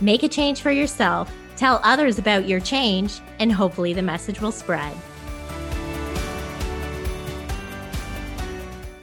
make a change for yourself, tell others about your change, and hopefully the message will spread.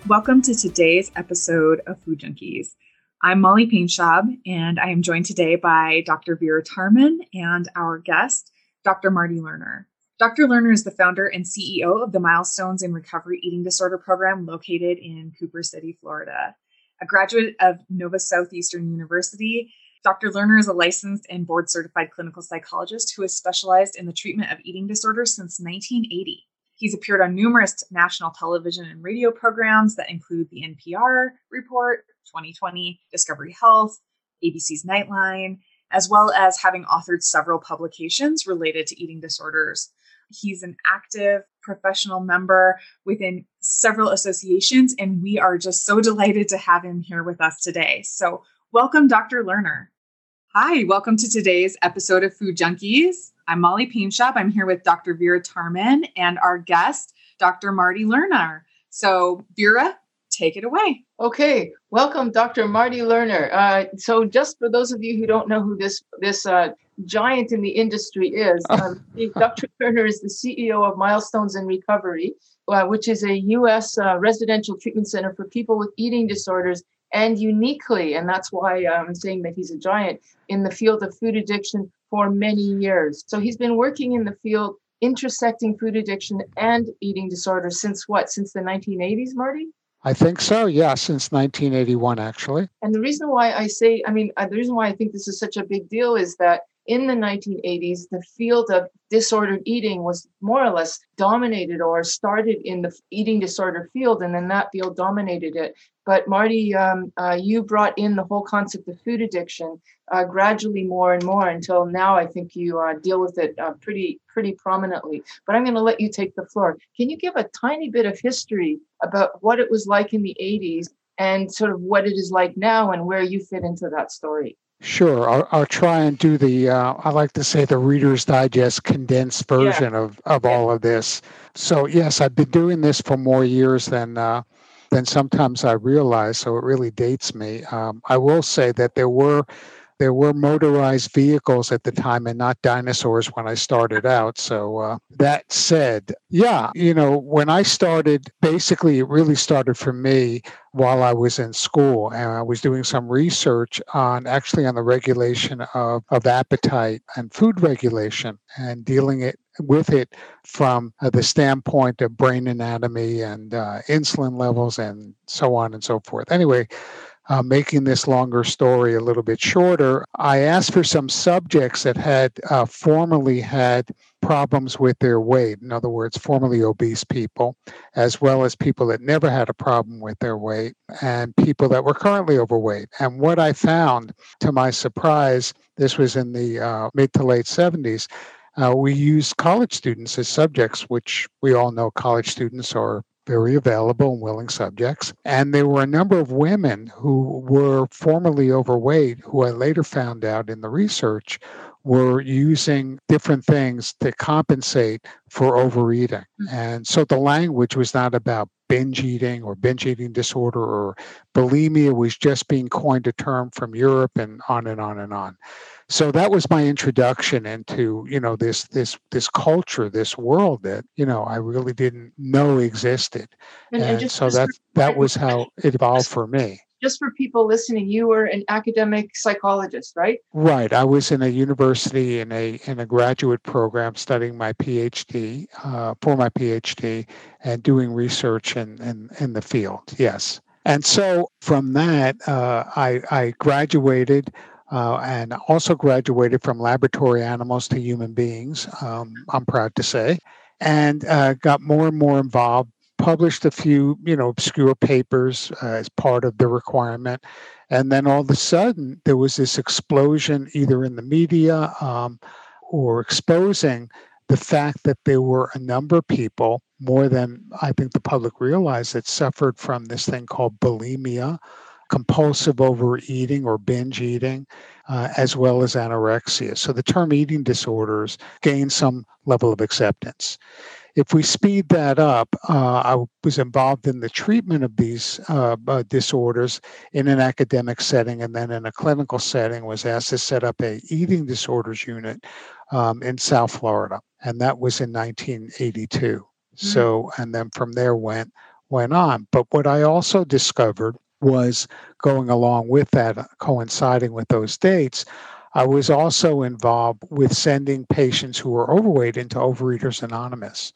Welcome to today's episode of Food Junkies. I'm Molly Painschab, and I am joined today by Dr. Vera Tarman and our guest, Dr. Marty Lerner. Dr. Lerner is the founder and CEO of the Milestones in Recovery Eating Disorder program located in Cooper City, Florida. A graduate of Nova Southeastern University, Dr. Lerner is a licensed and board certified clinical psychologist who has specialized in the treatment of eating disorders since 1980. He's appeared on numerous national television and radio programs that include the NPR Report, 2020, Discovery Health, ABC's Nightline, as well as having authored several publications related to eating disorders. He's an active professional member within several associations, and we are just so delighted to have him here with us today. So, welcome, Dr. Lerner. Hi, welcome to today's episode of Food Junkies. I'm Molly Painschab. I'm here with Dr. Vera Tarman and our guest, Dr. Marty Lerner. So, Vera, take it away. Okay, welcome, Dr. Marty Lerner. Uh, so, just for those of you who don't know who this this uh, giant in the industry is, um, Dr. Lerner is the CEO of Milestones in Recovery, uh, which is a U.S. Uh, residential treatment center for people with eating disorders, and uniquely, and that's why I'm saying that he's a giant in the field of food addiction for many years. So he's been working in the field intersecting food addiction and eating disorders since what? Since the 1980s, Marty? I think so. Yeah, since 1981, actually. And the reason why I say, I mean, uh, the reason why I think this is such a big deal is that in the 1980s, the field of disordered eating was more or less dominated or started in the eating disorder field, and then that field dominated it. But Marty, um, uh, you brought in the whole concept of food addiction uh, gradually more and more until now. I think you uh, deal with it uh, pretty pretty prominently. But I'm going to let you take the floor. Can you give a tiny bit of history about what it was like in the 80s and sort of what it is like now and where you fit into that story? Sure, I'll, I'll try and do the. Uh, I like to say the Reader's Digest condensed version yeah. of of yeah. all of this. So yes, I've been doing this for more years than uh, than sometimes I realize. So it really dates me. Um, I will say that there were there were motorized vehicles at the time and not dinosaurs when I started out. So, uh, that said, yeah, you know, when I started, basically it really started for me while I was in school and I was doing some research on actually on the regulation of, of appetite and food regulation and dealing it with it from uh, the standpoint of brain anatomy and uh, insulin levels and so on and so forth. Anyway, uh, making this longer story a little bit shorter, I asked for some subjects that had uh, formerly had problems with their weight. In other words, formerly obese people, as well as people that never had a problem with their weight, and people that were currently overweight. And what I found, to my surprise, this was in the uh, mid to late 70s. Uh, we used college students as subjects, which we all know college students are very available and willing subjects. And there were a number of women who were formerly overweight, who I later found out in the research were using different things to compensate for overeating. Mm-hmm. And so the language was not about binge eating or binge eating disorder or bulimia was just being coined a term from Europe and on and on and on so that was my introduction into you know this this this culture this world that you know i really didn't know existed. And, and, and so that that was how it evolved for me. Just for people listening you were an academic psychologist right? Right. I was in a university in a in a graduate program studying my phd uh, for my phd and doing research in in, in the field. Yes. And so from that uh, I, I graduated uh, and also graduated from laboratory animals to human beings, um, I'm proud to say, and uh, got more and more involved published a few, you know, obscure papers uh, as part of the requirement. And then all of a sudden, there was this explosion either in the media um, or exposing the fact that there were a number of people, more than I think the public realized, that suffered from this thing called bulimia, compulsive overeating or binge eating, uh, as well as anorexia. So the term eating disorders gained some level of acceptance. If we speed that up, uh, I was involved in the treatment of these uh, uh, disorders in an academic setting and then in a clinical setting was asked to set up a eating disorders unit um, in South Florida. And that was in 1982. Mm-hmm. So, and then from there went went on. But what I also discovered was going along with that, coinciding with those dates, I was also involved with sending patients who were overweight into Overeaters Anonymous.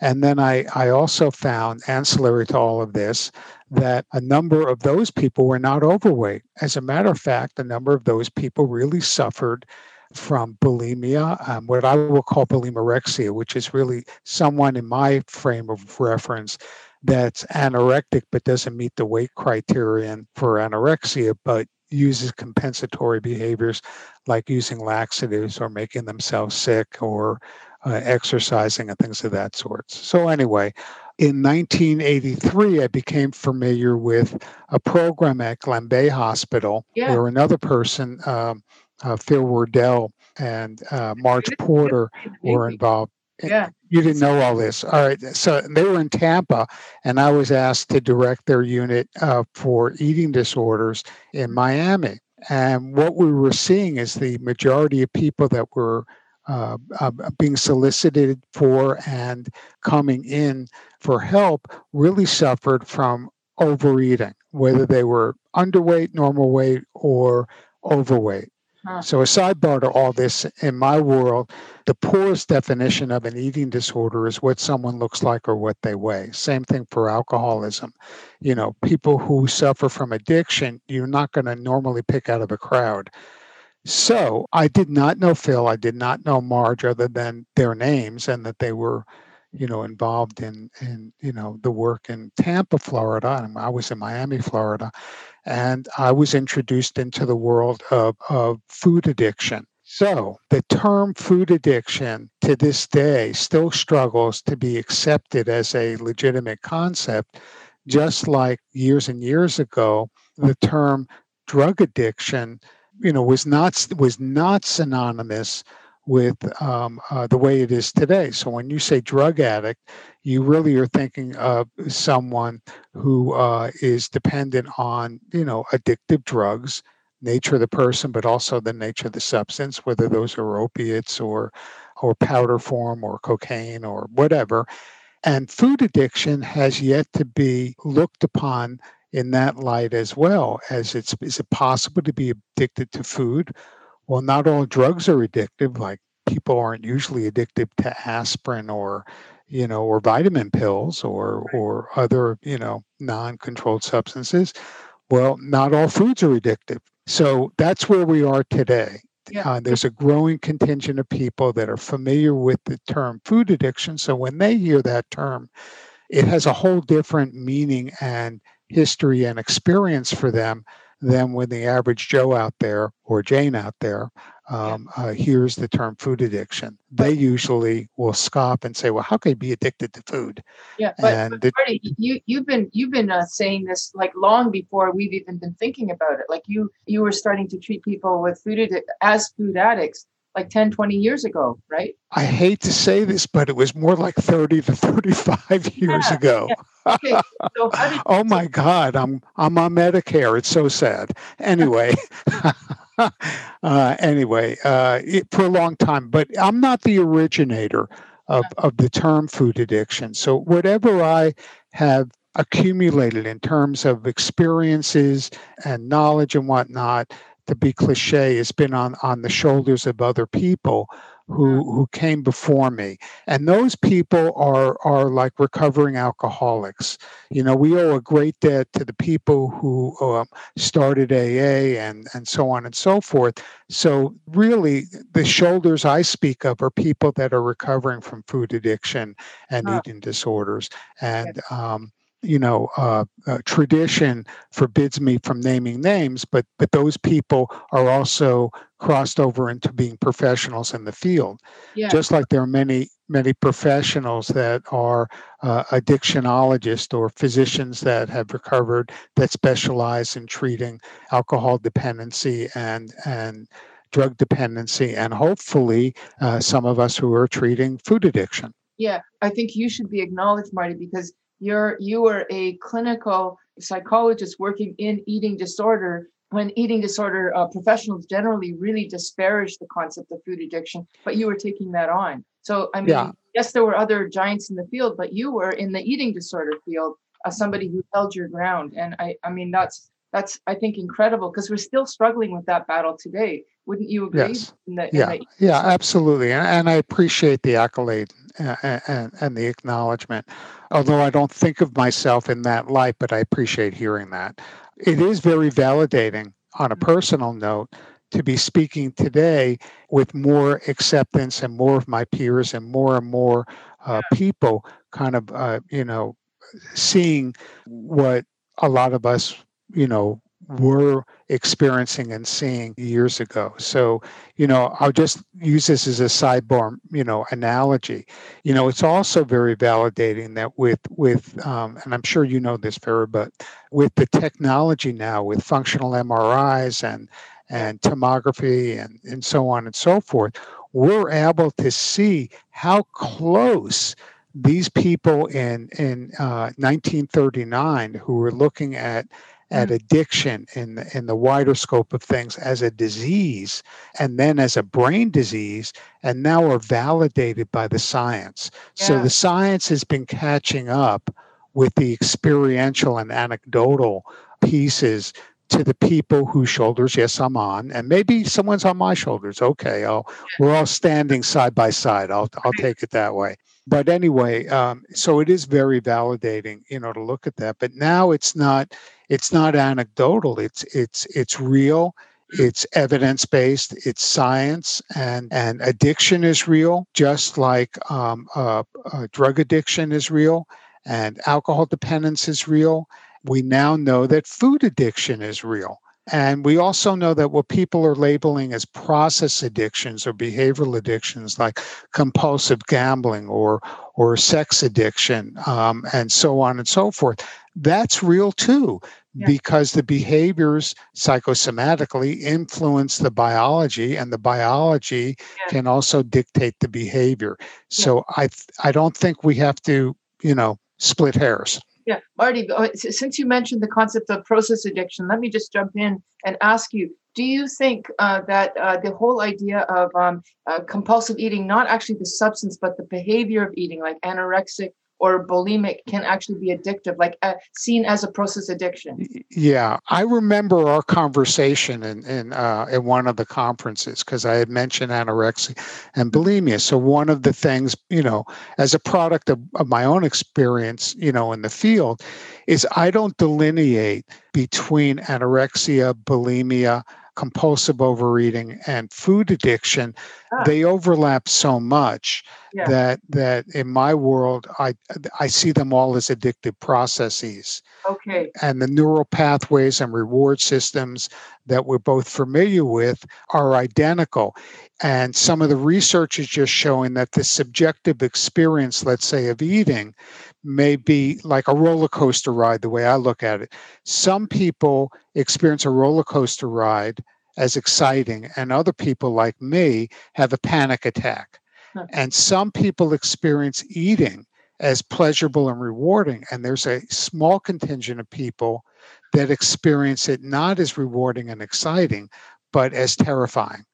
And then I, I also found, ancillary to all of this, that a number of those people were not overweight. As a matter of fact, a number of those people really suffered from bulimia, um, what I will call bulimorexia, which is really someone in my frame of reference that's anorectic but doesn't meet the weight criterion for anorexia, but uses compensatory behaviors like using laxatives or making themselves sick or uh, exercising and things of that sort. So, anyway, in 1983, I became familiar with a program at Glenbeigh Hospital yeah. where another person, um, uh, Phil Werdell and uh, Marge Porter, were involved. Yeah. You didn't know all this. All right. So they were in Tampa, and I was asked to direct their unit uh, for eating disorders in Miami. And what we were seeing is the majority of people that were uh, uh, being solicited for and coming in for help really suffered from overeating, whether they were underweight, normal weight, or overweight. So, a sidebar to all this, in my world, the poorest definition of an eating disorder is what someone looks like or what they weigh. Same thing for alcoholism. You know, people who suffer from addiction, you're not going to normally pick out of a crowd. So I did not know Phil. I did not know Marge other than their names and that they were, you know, involved in in you know the work in Tampa, Florida, and I was in Miami, Florida, and I was introduced into the world of, of food addiction. So the term food addiction to this day still struggles to be accepted as a legitimate concept, just like years and years ago, the term drug addiction you know was not was not synonymous with um, uh, the way it is today. So when you say drug addict, you really are thinking of someone who uh, is dependent on you know addictive drugs, nature of the person, but also the nature of the substance, whether those are opiates or or powder form or cocaine or whatever. And food addiction has yet to be looked upon in that light as well as it's is it possible to be addicted to food well not all drugs are addictive like people aren't usually addicted to aspirin or you know or vitamin pills or or other you know non-controlled substances. Well not all foods are addictive. So that's where we are today. Yeah. Uh, there's a growing contingent of people that are familiar with the term food addiction. So when they hear that term it has a whole different meaning and history and experience for them than when the average Joe out there or Jane out there um, uh, hears the term food addiction. They usually will scoff and say, "Well, how can you be addicted to food?" Yeah, but, and but Marty, you you've been you've been uh, saying this like long before we've even been thinking about it. Like you you were starting to treat people with food as food addicts like 10, 20 years ago, right? I hate to say this, but it was more like 30 to 35 years yeah, ago. Yeah. Okay. So oh my God, I'm I'm on Medicare. It's so sad. Anyway. uh, anyway, uh, it, for a long time, but I'm not the originator of, of the term food addiction. So whatever I have accumulated in terms of experiences and knowledge and whatnot, to be cliche, has been on, on the shoulders of other people. who who came before me. And those people are are like recovering alcoholics. You know we owe a great debt to the people who um, started aa and and so on and so forth. So really the shoulders i speak of are people that are recovering from food addiction and Ah. eating disorders. And um you know, uh, uh, tradition forbids me from naming names, but but those people are also crossed over into being professionals in the field. Yeah. Just like there are many many professionals that are uh, addictionologists or physicians that have recovered that specialize in treating alcohol dependency and and drug dependency, and hopefully uh, some of us who are treating food addiction. Yeah, I think you should be acknowledged, Marty, because you're you were a clinical psychologist working in eating disorder when eating disorder uh, professionals generally really disparage the concept of food addiction, but you were taking that on. So I mean, Yeah. yes, there were other giants in the field, but you were in the eating disorder field as somebody who held your ground, and I I mean that's that's I think incredible because we're still struggling with that battle today. Wouldn't you agree? Yes. The, Yeah, the- yeah, absolutely, and, and I appreciate the accolade and, and, and the acknowledgement. Although I don't think of myself in that light, but I appreciate hearing that. It is very validating on a personal note to be speaking today with more acceptance and more of my peers and more and more uh, people kind of uh, you know seeing what a lot of us you know were experiencing and seeing years ago. So, you know, I'll just use this as a sidebar, you know, analogy. You know, it's also very validating that with with, um, and I'm sure you know this, Vera, but with the technology now, with functional MRIs and and tomography and and so on and so forth, we're able to see how close these people in in uh, 1939 who were looking at at mm. addiction in the, in the wider scope of things as a disease and then as a brain disease and now are validated by the science. So the science has been catching up with the experiential and anecdotal pieces to the people whose shoulders yes i'm on and maybe someone's on my shoulders. Okay I'll, we're all standing side by side. I'll, I'll take it that way but anyway um, so it is very validating you know to look at that. But now it's not it's not anecdotal. It's it's it's real. It's evidence based it's science. And and addiction is real just like um, uh, uh, drug addiction is real and alcohol dependence is real. We now know that food addiction is real and we also know that what people are labeling as process addictions or behavioral addictions like compulsive gambling or or sex addiction um, and so on and so forth that's real too Yeah. because the behaviors psychosomatically influence the biology and the biology Yeah. can also dictate the behavior so i th- i don't think we have to you know split hairs Yeah, Marty, uh, since you mentioned the concept of process addiction, let me just jump in and ask you do you think uh, that uh, the whole idea of um, uh, compulsive eating, not actually the substance, but the behavior of eating, like anorexic or bulimic, can actually be addictive, like uh, seen as a process addiction? Yeah, I remember our conversation in in, uh, in one of the conferences because I had mentioned anorexia and bulimia. So one of the things, you know, as a product of, of my own experience, you know, in the field, is I don't delineate between anorexia, bulimia, compulsive overeating, and food addiction. Ah. They overlap so much Yeah. that that in my world, I I see them all as addictive processes Okay. and the neural pathways and reward systems that we're both familiar with are identical. And some of the research is just showing that the subjective experience, let's say, of eating may be like a roller coaster ride, the way I look at it. Some people experience a roller coaster ride as exciting, and other people, like me, have a panic attack. And some people experience eating as pleasurable and rewarding. And there's a small contingent of people that experience it not as rewarding and exciting, but as terrifying.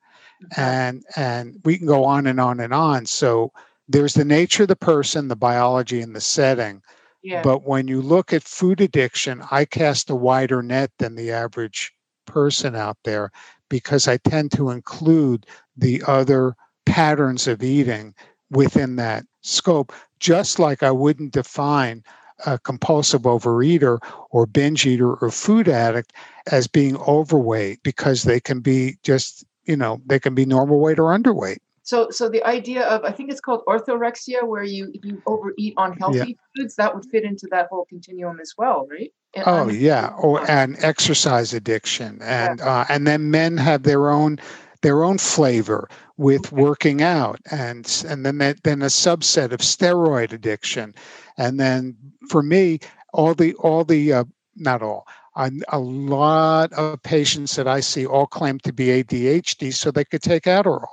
And and we can go on and on and on. So there's the nature of the person, the biology, and the setting. Yeah. But when you look at food addiction, I cast a wider net than the average person out there because I tend to include the other patterns of eating within that scope, just like I wouldn't define a compulsive overeater or binge eater or food addict as being overweight because they can be just, you know, they can be normal weight or underweight. So, so the idea of I think it's called orthorexia, where you you overeat unhealthy yeah. foods, that would fit into that whole continuum as well, right? And oh yeah, or and exercise addiction, and yeah. uh, and then men have their own their own flavor with okay. working out, and and then that, then a subset of steroid addiction, and then for me, all the all the uh, not all a, lot of patients that I see all claim to be ADHD so they could take Adderall.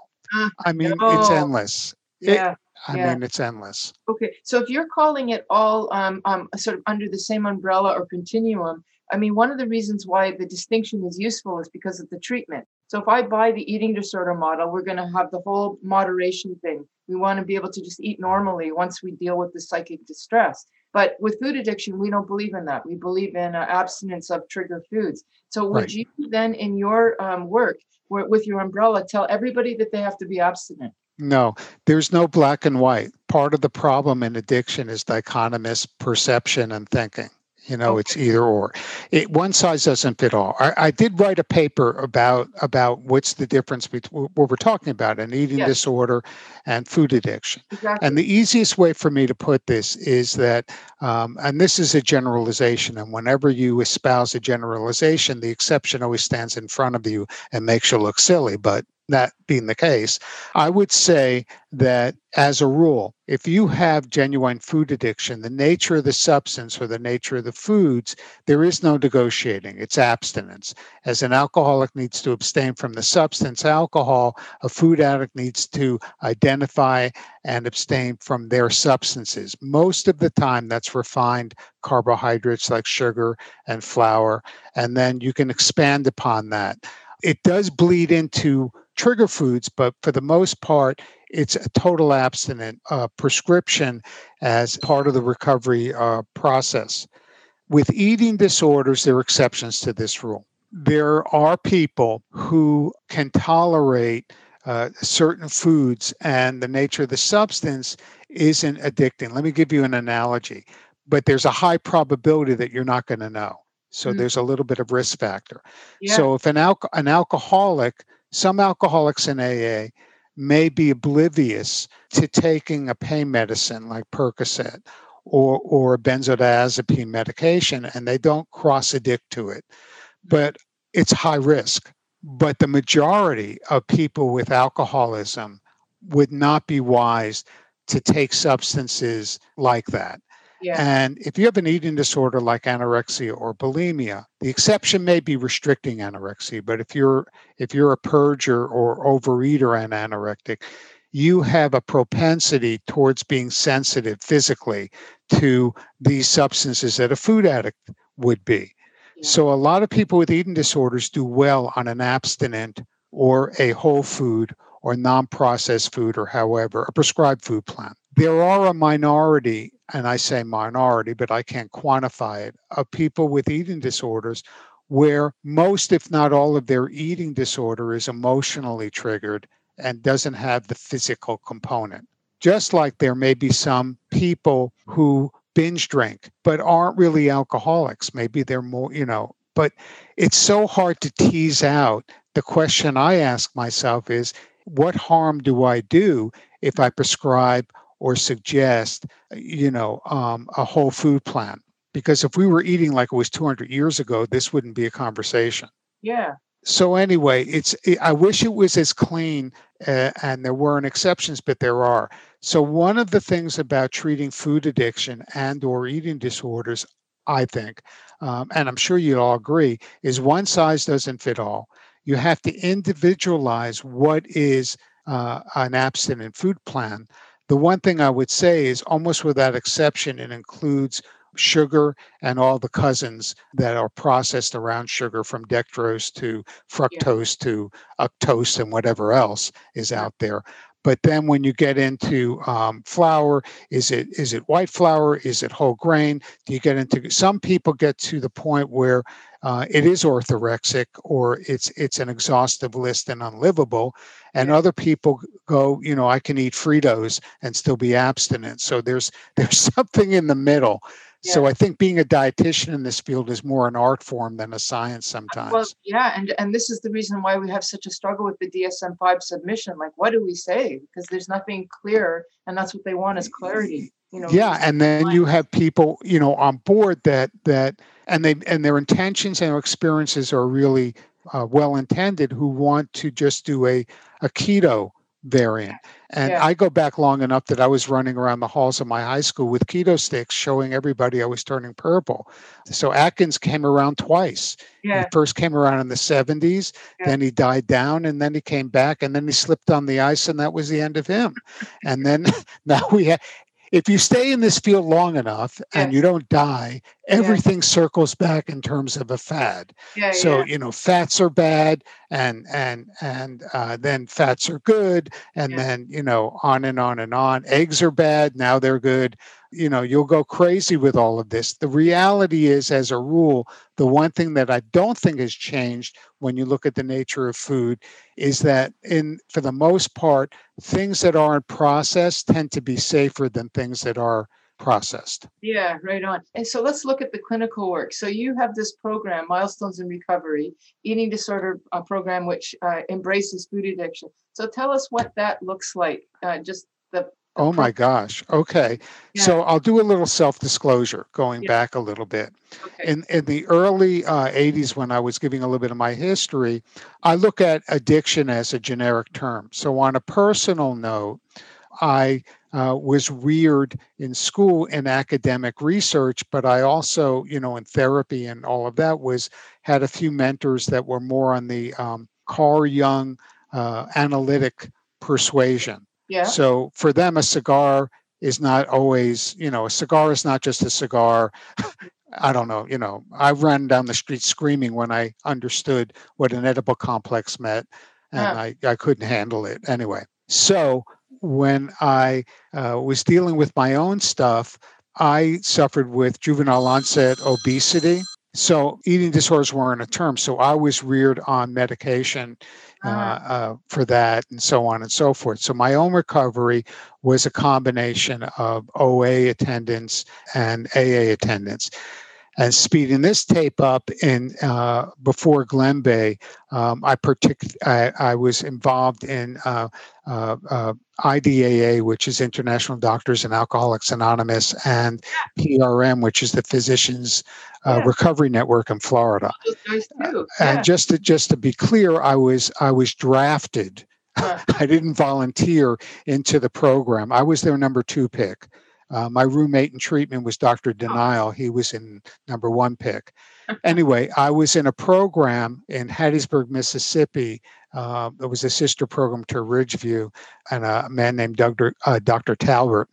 I mean, no. it's endless. Yeah. It, I yeah. mean, it's endless. Okay, so if you're calling it all um, um, sort of under the same umbrella or continuum, I mean, one of the reasons why the distinction is useful is because of the treatment. So if I buy the eating disorder model, we're going to have the whole moderation thing. We want to be able to just eat normally once we deal with the psychic distress. But with food addiction, we don't believe in that. We believe in uh, abstinence of trigger foods. So would right. you then, in your um, work, with your umbrella tell everybody that they have to be abstinent no there's no black and white. Part of the problem in addiction is dichotomous perception and thinking you know okay. it's either or it one size doesn't fit all I, I, did write a paper about about what's the difference between what we're talking about an eating yes. disorder and food addiction exactly. and the easiest way for me to put this is that um, and this is a generalization and whenever you espouse a generalization the exception always stands in front of you and makes you look silly but that being the case, I would say that as a rule, if you have genuine food addiction, the nature of the substance or the nature of the foods, there is no negotiating. It's abstinence. As an alcoholic needs to abstain from the substance alcohol, a food addict needs to identify and abstain from their substances. Most of the time, that's refined carbohydrates like sugar and flour. And then you can expand upon that. It does bleed into trigger foods, but for the most part, it's a total abstinent uh, prescription as part of the recovery uh, process. With eating disorders, there are exceptions to this rule. There are people who can tolerate uh, certain foods, and the nature of the substance isn't addicting. Let me give you an analogy, but there's a high probability that you're not going to know. So mm-hmm. there's a little bit of risk factor. Yeah. So if an, al- an alcoholic some alcoholics in AA may be oblivious to taking a pain medicine like Percocet or, or a benzodiazepine medication and they don't cross addict to it. But it's high risk. But the majority of people with alcoholism would not be wise to take substances like that. Yeah. And if you have an eating disorder like anorexia or bulimia, the exception may be restricting anorexia, but if you're if you're a purger or overeater and anorectic, you have a propensity towards being sensitive physically to these substances that a food addict would be. Yeah. So a lot of people with eating disorders do well on an abstinent or a whole food or non-processed food or however a prescribed food plan there are a minority, and I say minority, but I can't quantify it, of people with eating disorders where most, if not all, of their eating disorder is emotionally triggered and doesn't have the physical component. Just like there may be some people who binge drink but aren't really alcoholics. Maybe they're more, you know, but it's so hard to tease out. The question I ask myself is what harm do I do if I prescribe or suggest, you know, um, a whole food plan. Because if we were eating like it was 200 years ago, this wouldn't be a conversation. Yeah. So anyway, it's. I wish it was as clean, uh, and there weren't exceptions, but there are. So one of the things about treating food addiction and or eating disorders, I think, um, and I'm sure you all agree, is one size doesn't fit all. You have to individualize what is uh, an abstinent food plan the one thing I would say is almost without exception, it includes sugar and all the cousins that are processed around sugar from dextrose to fructose yeah. to fructose and whatever else is out there. But then when you get into um, flour, is it is it white flour? Is it whole grain? Do you get into some people get to the point where uh, it is orthorexic or it's it's an exhaustive list and unlivable and other people go you know i can eat fritos and still be abstinent. So there's there's something in the middle. Yeah. so i think being a dietitian in this field is more an art form than a science sometimes well yeah and and this is the reason why we have such a struggle with the dsm-5 submission like what do we say? Because there's nothing clear and that's what they want is clarity you know yeah and then you have people you know on board that that and they and their intentions and their experiences are really uh, well intended who want to just do a a keto variant and yeah. i go back long enough that i was running around the halls of my high school with keto sticks showing everybody i was turning purple so atkins came around twice yeah. he first came around in the 70s yeah. then he died down and then he came back and then he slipped on the ice and that was the end of him and then now we have if you stay in this field long enough and you don't die, everything yeah. circles back in terms of a fad. Yeah, so you know, fats are bad, and and and uh, then fats are good, and then you know, on and on and on. Eggs are bad, now they're good. You know you'll go crazy with all of this. The reality is as a rule the one thing that i don't think has changed when you look at the nature of food is that in for the most part things that aren't processed tend to be safer than things that are processed yeah right on and so let's look at the clinical work so you have this program milestones in recovery eating disorder uh, program which uh, embraces food addiction so tell us what that looks like uh, just the Oh my gosh. Okay. Yeah. So I'll do a little self disclosure going yeah. back a little bit. Okay. In, in the early uh, 80s, when I was giving a little bit of my history, I look at addiction as a generic term. So, on a personal note, I uh, was reared in school in academic research, but I also, you know, in therapy and all of that, was had a few mentors that were more on the um, Carl Jung uh, analytic persuasion. Yeah. So for them, a cigar is not always, you know, a cigar is not just a cigar. I don't know, you know, I ran down the street screaming when I understood what an Oedipal complex meant, and I, I couldn't handle it anyway. So when I uh, was dealing with my own stuff, I suffered with juvenile onset obesity. So eating disorders weren't a term. So I was reared on medication uh, uh-huh. uh, for that and so on and so forth. So my own recovery was a combination of OA attendance and AA attendance. And speeding this tape up in uh, before Glenbeigh, um, I, partic- I, I, was involved in uh, uh, uh IDAA, which is International Doctors and Alcoholics Anonymous, and PRN, which is the Physicians uh, yeah. Recovery Network in Florida. Nice yeah. And just to just to be clear, I was I was drafted. I didn't volunteer into the program. I was their number two pick. Uh, my roommate in treatment was Dr. Oh. Denial. He was in number one pick. anyway, I was in a program in Hattiesburg, Mississippi. Uh, it was a sister program to Ridgeview, and a man named Dr. Uh, Dr. Talbott.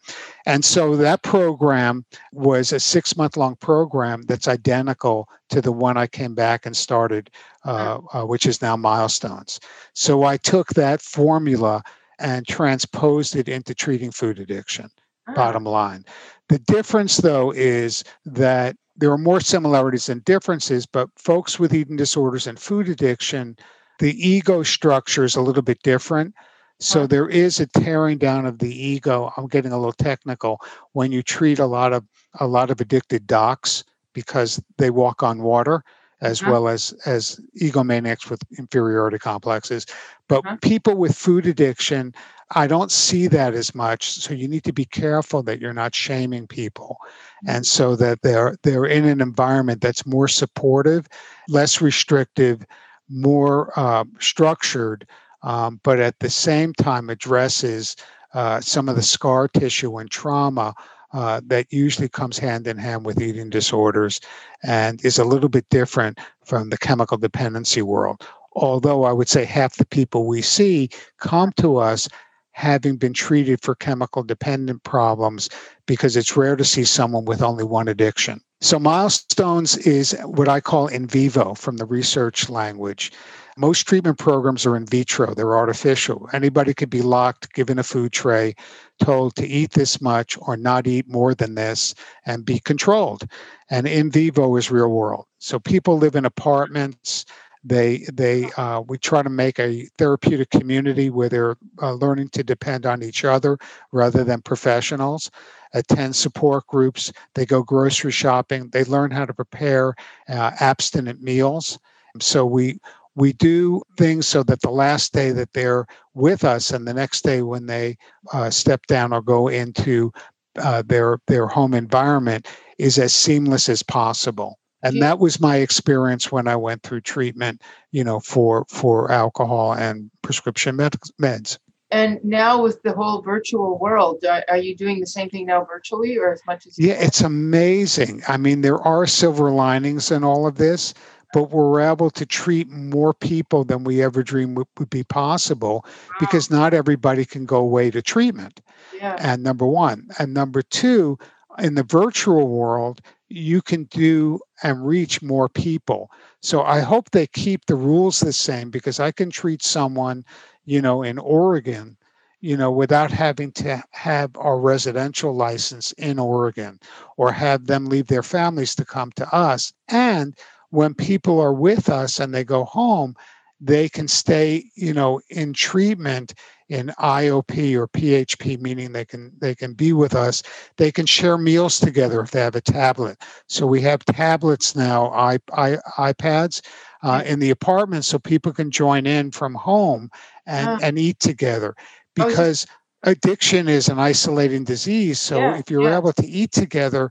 And so that program was a six month long program that's identical to the one I came back and started, uh, uh, which is now Milestones. So I took that formula and transposed it into treating food addiction. Ah. bottom line. The difference, though, is that there are more similarities than differences, but folks with eating disorders and food addiction, the ego structure is a little bit different. So there is a tearing down of the ego. I'm getting a little technical when you treat a lot of a lot of addicted docs because they walk on water as uh-huh. well as as egomaniacs with inferiority complexes. But uh-huh. people with food addiction, I don't see that as much. So you need to be careful that you're not shaming people, mm-hmm. and so that they're they're in an environment that's more supportive, less restrictive, more uh, structured, um, but at the same time addresses uh, some of the scar tissue and trauma uh, that usually comes hand in hand with eating disorders and is a little bit different from the chemical dependency world. Although I would say half the people we see come to us having been treated for chemical dependent problems because it's rare to see someone with only one addiction. So, milestones is what I call in vivo from the research language. Most treatment programs are in vitro, they're artificial. Anybody could be locked, given a food tray, told to eat this much or not eat more than this and be controlled. And in vivo is real world. So people live in apartments. They they uh, we try to make a therapeutic community where they're uh, learning to depend on each other rather than professionals. Attend support groups. They go grocery shopping. They learn how to prepare uh, abstinent meals. So we we do things so that the last day that they're with us and the next day when they uh, step down or go into uh, their their home environment is as seamless as possible. And that was my experience when i went through treatment you know for for alcohol and prescription med- meds. And now with the whole virtual world are, are, you doing the same thing now virtually or as much as yeah it's amazing. I mean there are silver linings in all of this but we're able to treat more people than we ever dreamed would, would be possible wow. because not everybody can go away to treatment. Yeah. And number one. And number two, in the virtual world, you can do and reach more people. So I hope they keep the rules the same because I can treat someone, you know, in Oregon, you know, without having to have our residential license in Oregon or have them leave their families to come to us. And when people are with us and they go home, they can stay, you know, in treatment in IOP or PHP, meaning they can they can be with us. They can share meals together if they have a tablet. So we have tablets now, I, I, iPads uh, in the apartment, so people can join in from home and and eat together because. Addiction is an isolating disease. So yeah, if you're yeah. able to eat together,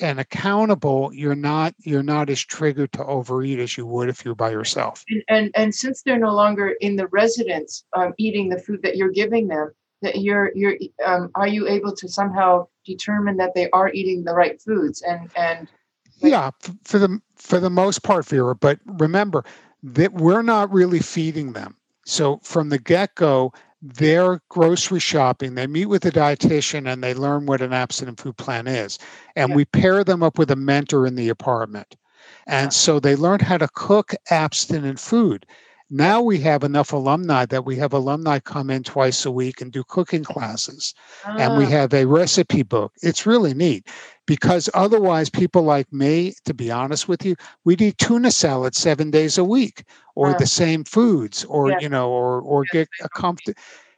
and accountable you're not you're not as triggered to overeat as you would if you're by yourself. And and, and since they're no longer in the residence um, eating the food that you're giving them that you're you're um, are you able to somehow determine that they are eating the right foods and and like- yeah for the for the most part vera but remember that we're not really feeding them. So from the get-go they're grocery shopping, they meet with a dietitian and they learn what an abstinent food plan is. And yeah. we pair them up with a mentor in the apartment. And so they learn how to cook abstinent food. Now we have enough alumni that we have alumni come in twice a week and do cooking classes. And we ah. have a recipe book. It's really neat because otherwise, people like me, to be honest with you, we'd eat tuna salad seven days a week or the same foods or, yes. you know, or, or yes. get a comfort.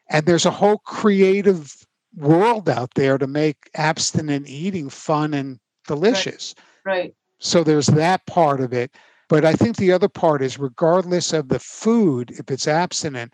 And there's a whole creative world out there to make abstinent eating fun and delicious. Right. right. So there's that part of it. But I think the other part is, regardless of the food, if it's abstinent,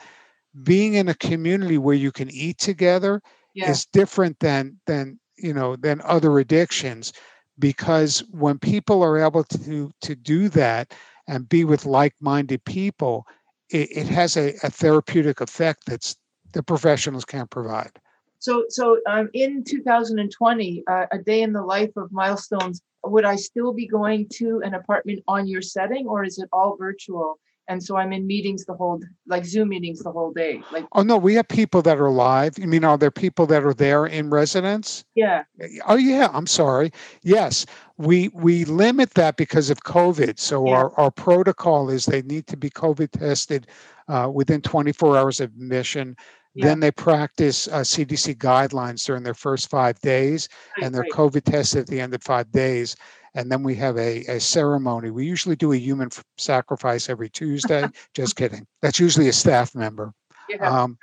being in a community where you can eat together yeah. is different than than you know than other addictions because when people are able to to do that and be with like-minded people it, it has a, a, therapeutic effect that's the professionals can't provide so so um, in 2020 uh, a day in the life of milestones would I still be going to an apartment on your setting or is it all virtual? And so I'm in meetings the whole, like Zoom meetings the whole day. Like, oh no, we have people that are live. You mean, are there people that are there in residence? Yeah. Oh yeah. I'm sorry. Yes, we we limit that because of COVID. So yeah. our our protocol is they need to be COVID tested uh, within 24 hours of admission. Yeah. Then they practice uh, CDC guidelines during their first five days, right, and they're right. COVID tested at the end of five days. And then we have a, a ceremony. We usually do a human sacrifice every Tuesday. Just kidding. That's usually a staff member. Yeah. Um,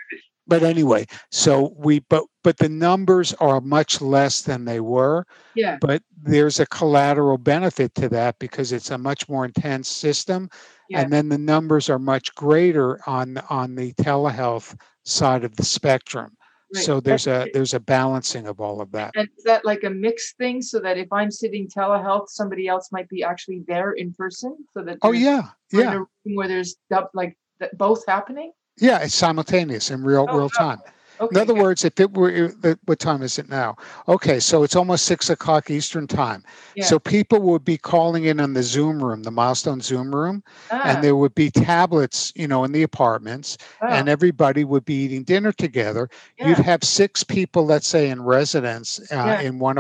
but anyway, so we but but the numbers are much less than they were. Yeah. But there's a collateral benefit to that because it's a much more intense system. Yeah. And then the numbers are much greater on on the telehealth side of the spectrum. Right. So there's That's a there's a balancing of all of that. And is that like a mixed thing so that if I'm sitting telehealth, somebody else might be actually there in person so that Oh yeah. Yeah. where there's like both happening? Yeah, it's simultaneous in real oh, real time. Okay. In other words, if it were, what time is it now? Okay, so it's almost six o'clock Eastern time. Yeah. So people would be calling in on the Zoom room, the milestone Zoom room, ah. and there would be tablets, you know, in the apartments, oh. and everybody would be eating dinner together. Yeah. You'd have six people, let's say, in residence uh, yeah. in one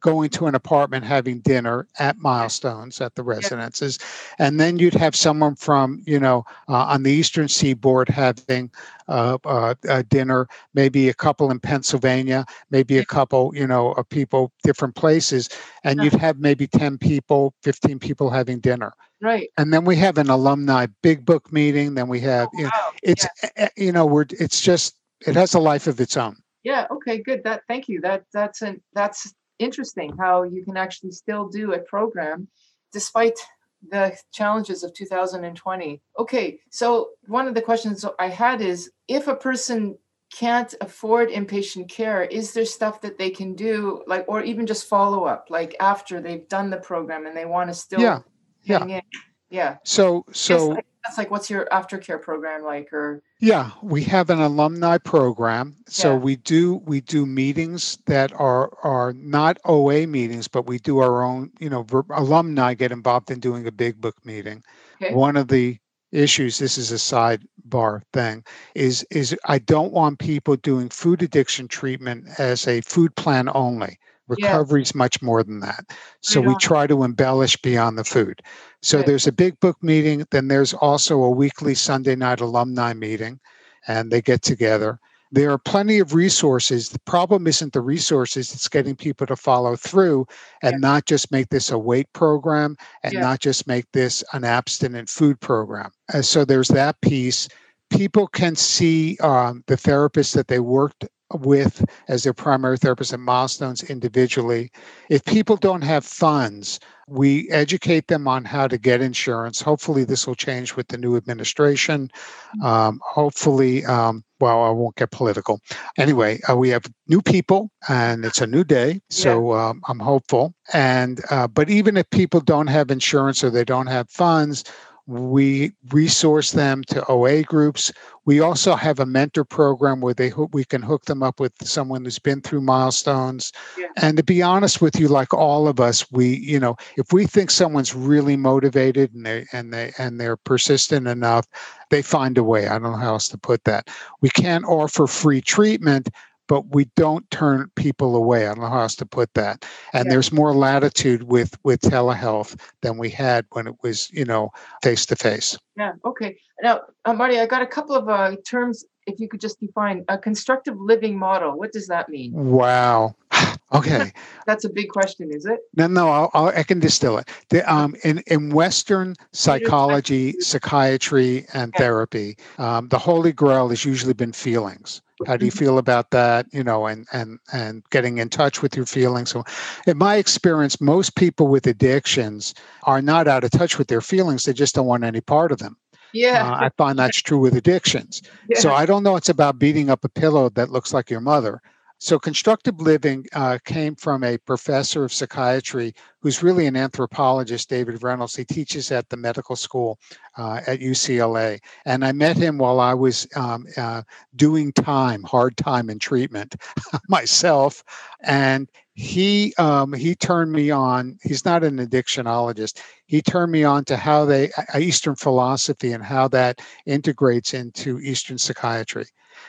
going to an apartment having dinner at milestones at the residences, and then you'd have someone from, you know, uh, on the Eastern Seaboard having uh, uh, dinner, maybe a couple in Pennsylvania, maybe a couple, you know, of people different places, and you'd have maybe 10 people, 15 people having dinner. Right. And then we have an alumni big book meeting. Then we have, oh, you know, wow. it's, yeah. you know, we're, it's just, it has a life of its own. Yeah. Okay. Good. That, thank you. That, that's an, that's interesting how you can actually still do a program despite the challenges of 2020. Okay, so one of the questions I had is if a person can't afford inpatient care, is there stuff that they can do, like, or even just follow up, like after they've done the program and they want to still yeah, yeah. In? Yeah. So, so that's like what's your aftercare program like or yeah we have an alumni program so yeah. we do we do meetings that are are not oa meetings but we do our own you know alumni get involved in doing a big book meeting okay. one of the issues this is a sidebar thing is is i don't want people doing food addiction treatment as a food plan only Recovery is much more than that. So we try to embellish beyond the food. So right. there's a big book meeting. Then there's also a weekly Sunday night alumni meeting, and they get together. There are plenty of resources. The problem isn't the resources, it's getting people to follow through and not just make this a weight program and not just make this an abstinent food program. And so there's that piece. People can see um, the therapist that they worked with as their primary therapist and milestones individually. If people don't have funds, we educate them on how to get insurance. Hopefully, this will change with the new administration. Mm-hmm. Um, hopefully, um, well, I won't get political. Anyway, uh, we have new people, and it's a new day, so yeah. um, I'm hopeful. And uh, but even if people don't have insurance or they don't have funds, we resource them to OA groups. We also have a mentor program where they we can hook them up with someone who's been through milestones. Yeah. And to be honest with you, like all of us, we you know if we think someone's really motivated and they and they and they're persistent enough, they find a way. I don't know how else to put that. We can't offer free treatment, but we don't turn people away. I don't know how else to put that. And yeah. there's more latitude with with telehealth than we had when it was, you know, face to face. Yeah. Okay. Now, uh, Marty, I got a couple of uh, terms. If you could just define a constructive living model, what does that mean? Wow. Okay. That's a big question, is it? No, no, I'll, I'll, i can distill it. The, um, in, in Western psychology, psychiatry, and therapy, um, the holy grail has usually been feelings. How do you feel about that? You know, and and and getting in touch with your feelings. So, in my experience, most people with addictions are not out of touch with their feelings. They just don't want any part of them. Yeah, uh, I find that's true with addictions. Yeah. So I don't know. It's about beating up a pillow that looks like your mother. So, constructive living uh, came from a professor of psychiatry who's really an anthropologist, David Reynolds. He teaches at the medical school uh, at UCLA. And I met him while I was um, uh, doing time, hard time in treatment myself. And he um, he turned me on. He's not an addictionologist. He turned me on to how they Eastern philosophy and how that integrates into Eastern psychiatry.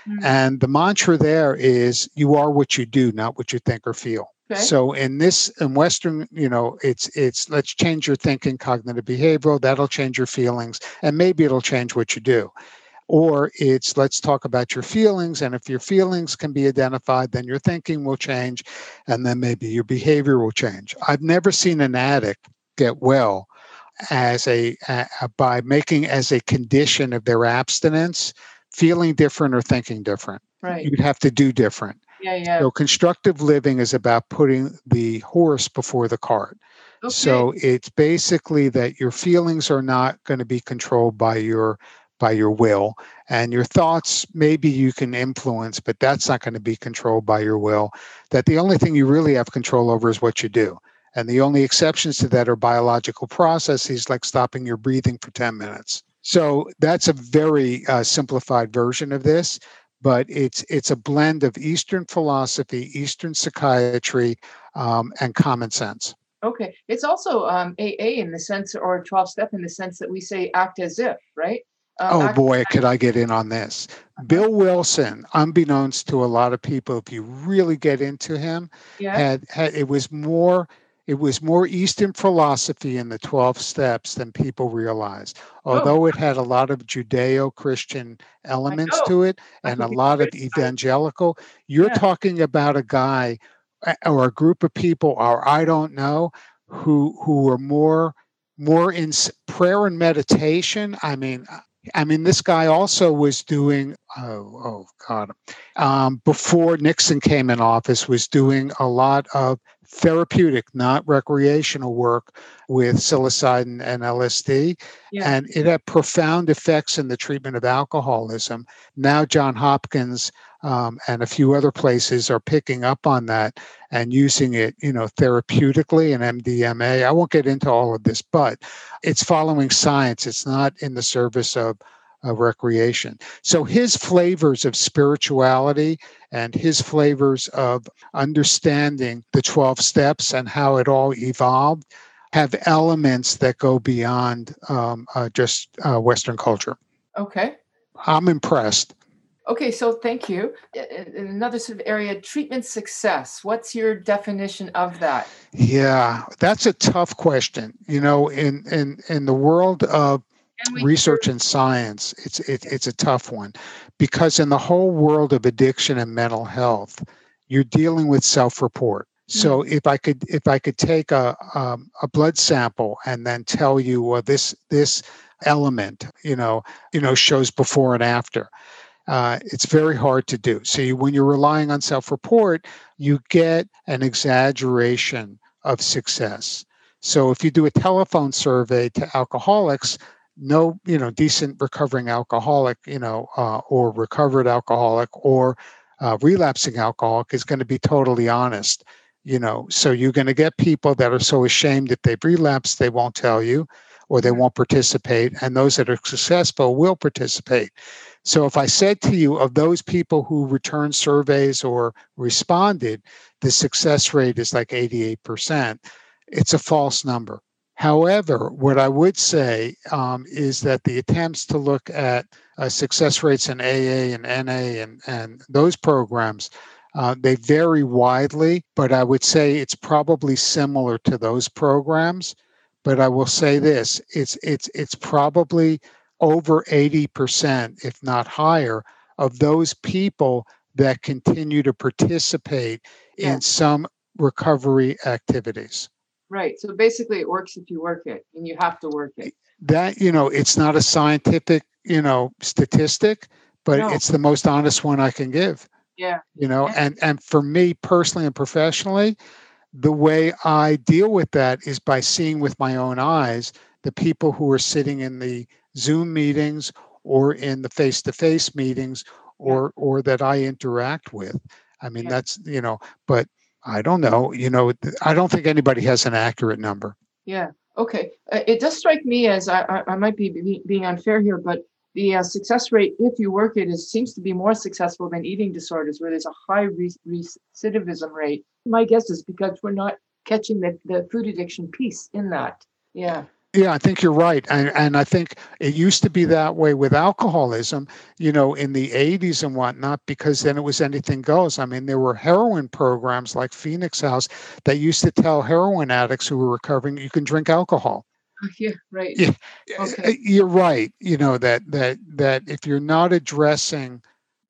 Mm-hmm. And the mantra there is you are what you do, not what you think or feel. Okay. So in this in Western, you know, it's it's let's change your thinking, cognitive behavioral, that'll change your feelings, and maybe it'll change what you do. Or it's let's talk about your feelings, and if your feelings can be identified, then your thinking will change, and then maybe your behavior will change. I've never seen an addict get well as a, a by making as a condition of their abstinence feeling different or thinking different. Right. You'd have to do different. Yeah, yeah. So constructive living is about putting the horse before the cart. Okay. So it's basically that your feelings are not going to be controlled by your by your will and your thoughts maybe you can influence but that's not going to be controlled by your will that the only thing you really have control over is what you do and the only exceptions to that are biological processes like stopping your breathing for 10 minutes so that's a very uh, simplified version of this. but it's it's a blend of Eastern philosophy, Eastern psychiatry, um, and common sense. Okay, it's also um, AA in the sense, or 12 step in the sense that we say act as if, right? Um, oh boy, could I get in on this? Uh-huh. Bill Wilson, unbeknownst to a lot of people, if you really get into him, yeah. had, had it was more it was more Eastern philosophy in the 12 steps than people realize. Although oh. it had a lot of Judeo Christian elements to it and a lot of evangelical, you're yeah. talking about a guy or a group of people, or I don't know, who who were more more in prayer and meditation. I mean, I mean, this guy also was doing, oh, oh God, um, before Nixon came in office, was doing a lot of therapeutic, not recreational work with psilocybin and LSD. Yeah. And it had profound effects in the treatment of alcoholism. Now, John Hopkins um, and a few other places are picking up on that and using it, you know, therapeutically and MDMA. I won't get into all of this, but it's following science. It's not in the service of, of recreation. So his flavors of spirituality and his flavors of understanding the 12 steps and how it all evolved have elements that go beyond um, uh, just uh, Western culture. Okay. I'm impressed. Okay, so thank you. In another sort of area, treatment success. What's your definition of that? Yeah, that's a tough question. You know, in in in the world of research and science, it's it, it's a tough one because in the whole world of addiction and mental health, you're dealing with self-report. So mm-hmm. if I could if I could take a um, a blood sample and then tell you, well, this this element, you know, you know, shows before and after uh, it's very hard to do. So you, when you're relying on self-report, you get an exaggeration of success. So if you do a telephone survey to alcoholics, no, you know, decent recovering alcoholic, you know, uh, or recovered alcoholic or uh, relapsing alcoholic is going to be totally honest. You know, so you're going to get people that are so ashamed that they've relapsed, they won't tell you or they won't participate. And those that are successful will participate. So if I said to you of those people who returned surveys or responded, the success rate is like 88%, it's a false number. However, what I would say um, is that the attempts to look at uh, success rates in AA and NA and, and those programs, uh, they vary widely, but I would say it's probably similar to those programs. But I will say this: it's it's it's probably over 80%, if not higher, of those people that continue to participate in some recovery activities. Right. So basically, it works if you work it, and you have to work it. That, you know, it's not a scientific, you know, statistic, but no. it's the most honest one I can give. Yeah. You know, yeah. and and for me personally and professionally, the way I deal with that is by seeing with my own eyes the people who are sitting in the Zoom meetings or in the face-to-face meetings or or that I interact with. I mean, yeah. that's you know, but I don't know. You know, I don't think anybody has an accurate number. Yeah. Okay. Uh, it does strike me as I, I, I might be, be being unfair here, but the uh, success rate, if you work it, is seems to be more successful than eating disorders, where there's a high re- recidivism rate. My guess is because we're not catching the, the food addiction piece in that. Yeah. Yeah, I think you're right. And, and I think it used to be that way with alcoholism, you know, in the 80s and whatnot, because then it was anything goes. I mean, there were heroin programs like Phoenix House that used to tell heroin addicts who were recovering, you can drink alcohol. Uh, yeah, right. Yeah, okay. Eh, you're right. You know, that, that, that if you're not addressing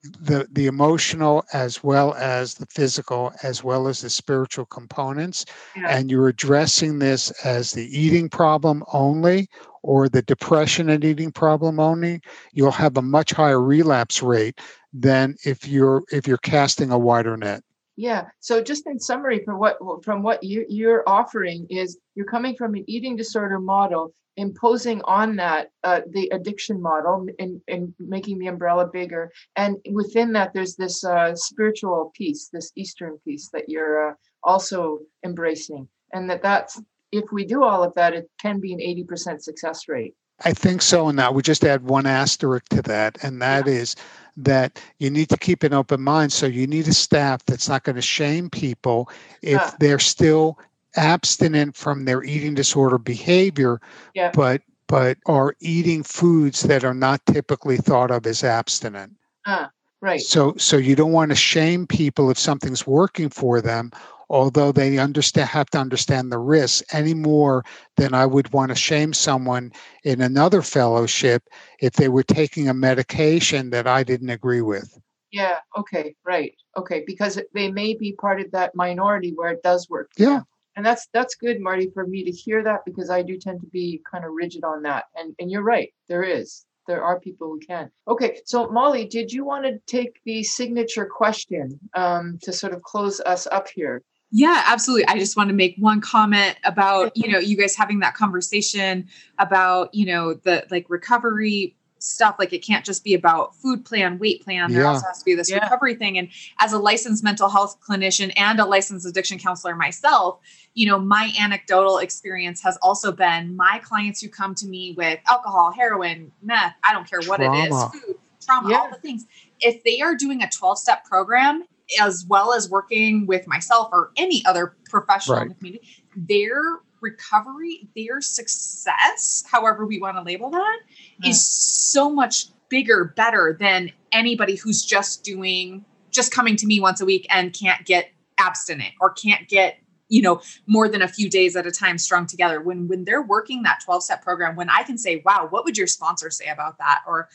the the emotional as well as the physical as well as the spiritual components yeah. and you're addressing this as the eating problem only or the depression and eating problem only you'll have a much higher relapse rate than if you're if you're casting a wider net yeah. So just in summary, from what from what you, you're offering is you're coming from an eating disorder model, imposing on that uh, the addiction model and, and making the umbrella bigger. And within that, there's this uh, spiritual piece, this Eastern piece that you're uh, also embracing. And that that's if we do all of that, it can be an 80% success rate. I think so. And I would just add one asterisk to that, and that yeah. is that you need to keep an open mind. So you need a staff that's not going to shame people if Yeah. they're still abstinent from their eating disorder behavior, but but are eating foods that are not typically thought of as abstinent. Ah, Right. So so you don't want to shame people if something's working for them, although they understand have to understand the risks any more than I would want to shame someone in another fellowship if they were taking a medication that I didn't agree with. Yeah. Okay. Right. Okay. Because they may be part of that minority where it does work. Yeah. And that's that's good, Marty, for me to hear that because I do tend to be kind of rigid on that. And and you're right. There is. There are people who can. Okay. So Molly, did you want to take the signature question um, to sort of close us up here? Yeah, absolutely. I just want to make one comment about, you know, you guys having that conversation about, you know, the like recovery stuff. Like it can't just be about food plan, weight plan. There Yeah. also has to be this Yeah. recovery thing. And as a licensed mental health clinician and a licensed addiction counselor myself, you know, my anecdotal experience has also been my clients who come to me with alcohol, heroin, meth, I don't care what it Trauma. is, food, trauma, all the things. If they are doing a 12 step program, as well as working with myself or any other professional in the Right. community, their recovery, their success, however we want to label that, is so much bigger, better than anybody who's just doing, just coming to me once a week and can't get abstinent or can't get you know more than a few days at a time strung together. When when they're working that 12 step program when i can say wow what would your sponsor say about that? Or.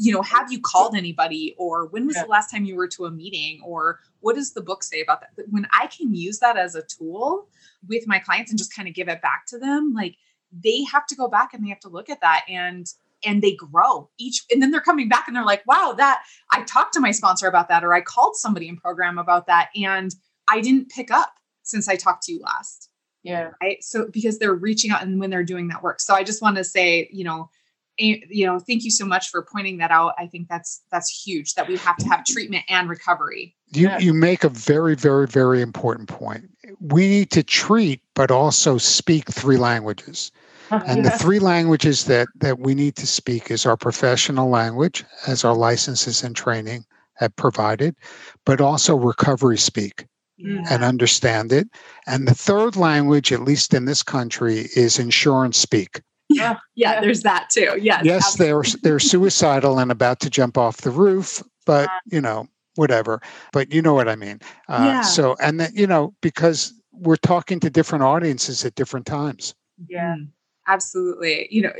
You know, have you called anybody or when was Yeah. the last time you were to a meeting or what does the book say about that? But When I can use that as a tool with my clients and just kind of give it back to them, like they have to go back and they have to look at that and and they grow each and then they're coming back and they're like, wow, that I talked to my sponsor about that or I called somebody in program about that and I didn't pick up since I talked to you last Yeah. right so because they're reaching out and when they're doing that work so i just want to say you know you know thank you so much for pointing that out i think that's that's huge that we have to have treatment and recovery You Yeah. you make a very very very important point. We need to treat but also speak three languages. And the three languages that that we need to speak is our professional language as our licenses and training have provided, but also recovery speak Mm. and understand it. And the third language, at least in this country, is insurance speak. yeah Yeah. there's that too yes yes, they're they're suicidal and about to jump off the roof, but Uh. you know, whatever. But you know what I mean. Uh, Yeah. So, and that you know, because we're talking to different audiences at different times. Yeah. Mm, absolutely you know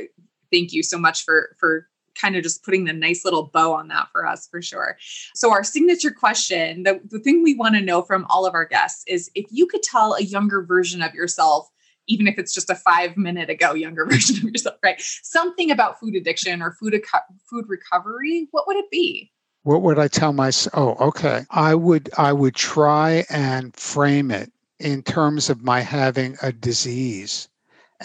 thank you so much for for kind of just putting the nice little bow on that for us for sure so our signature question the, the thing we want to know from all of our guests is if you could tell a younger version of yourself even if it's just a five minute ago younger version of yourself right something about food addiction or food food recovery what would it be What would I tell myself? Oh, okay. I would I would try and frame it in terms of my having a disease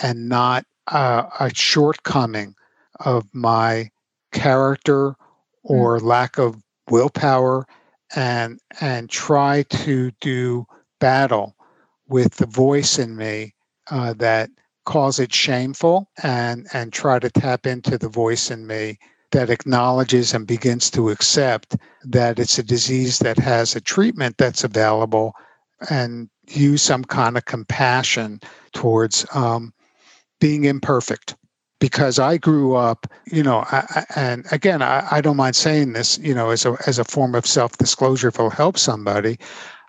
and not uh, a shortcoming of my character or lack of willpower and and try to do battle with the voice in me uh, that calls it shameful and and try to tap into the voice in me that acknowledges and begins to accept that it's a disease that has a treatment that's available and use some kind of compassion towards um, being imperfect because I grew up, you know, I, and again, I, I don't mind saying this, you know, as a as a form of self disclosure if it'll help somebody.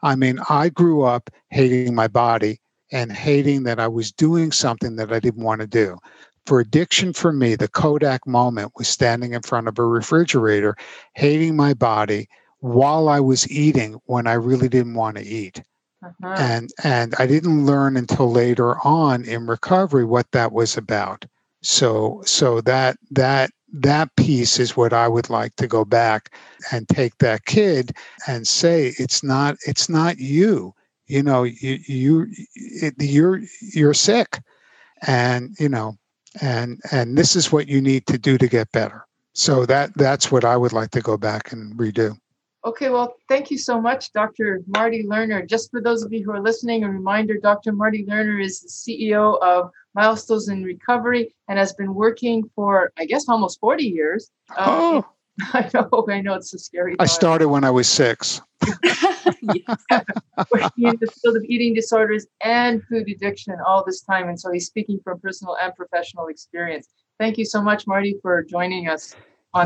I mean, I grew up hating my body and hating that I was doing something that I didn't want to do. For addiction, for me, the Kodak moment was standing in front of a refrigerator, hating my body while I was eating when I really didn't want to eat Uh-huh. and and I didn't learn until later on in recovery what that was about. So so that that that piece is what I would like to go back and take that kid and say it's not it's not you. You know you you it, you're you're sick, and you know and and this is what you need to do to get better. So that that's what I would like to go back and redo. Okay, well, thank you so much, Dr. Marty Lerner. Just for those of you who are listening, a reminder Dr. Marty Lerner is the CEO of Milestones in Recovery and has been working for, I guess, almost 40 years uh, Oh, I know, I know, it's a scary. I started when I was six. Working in the field of eating disorders and food addiction all this time, and so he's speaking from personal and professional experience. Thank you so much, Marty, for joining us.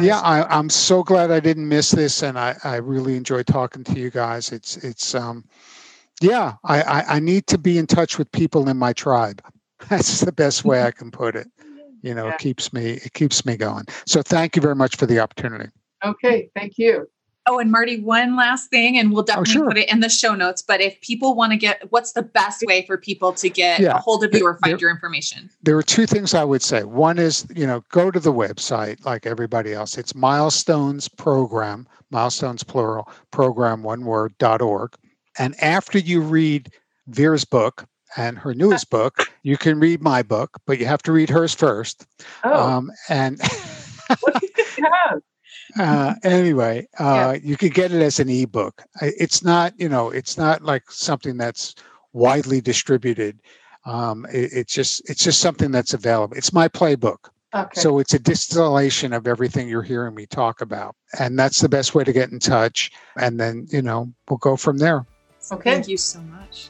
yeah, I, am so glad I didn't miss this, and I, I really enjoy talking to you guys. It's it's um, yeah, I, I, I need to be in touch with people in my tribe. That's the best way I can put it. You know, yeah. it keeps me it keeps me going. So thank you very much for the opportunity. Okay, thank you. Oh, and Marty, one last thing, and we'll oh, definitely oh, sure. put it in the show notes. But if people want to get, what's the best way for people to get yeah. a hold of you or find there, your information? There are two things I would say. One is, you know, go to the website like everybody else. It's milestones program, milestones plural, program one word dot org. And after you read Vera's book and her newest book, you can read my book, but you have to read hers first. Oh. Um, and what do you have? uh, anyway, uh, yeah. you could get it as an ebook. It's not, you know, it's not like something that's widely distributed. Um, it, it's just, it's just something that's available. It's my playbook. Okay. So it's a distillation of everything you're hearing me talk about, and that's the best way to get in touch. And then, you know, we'll go from there. Okay. Thank you so much.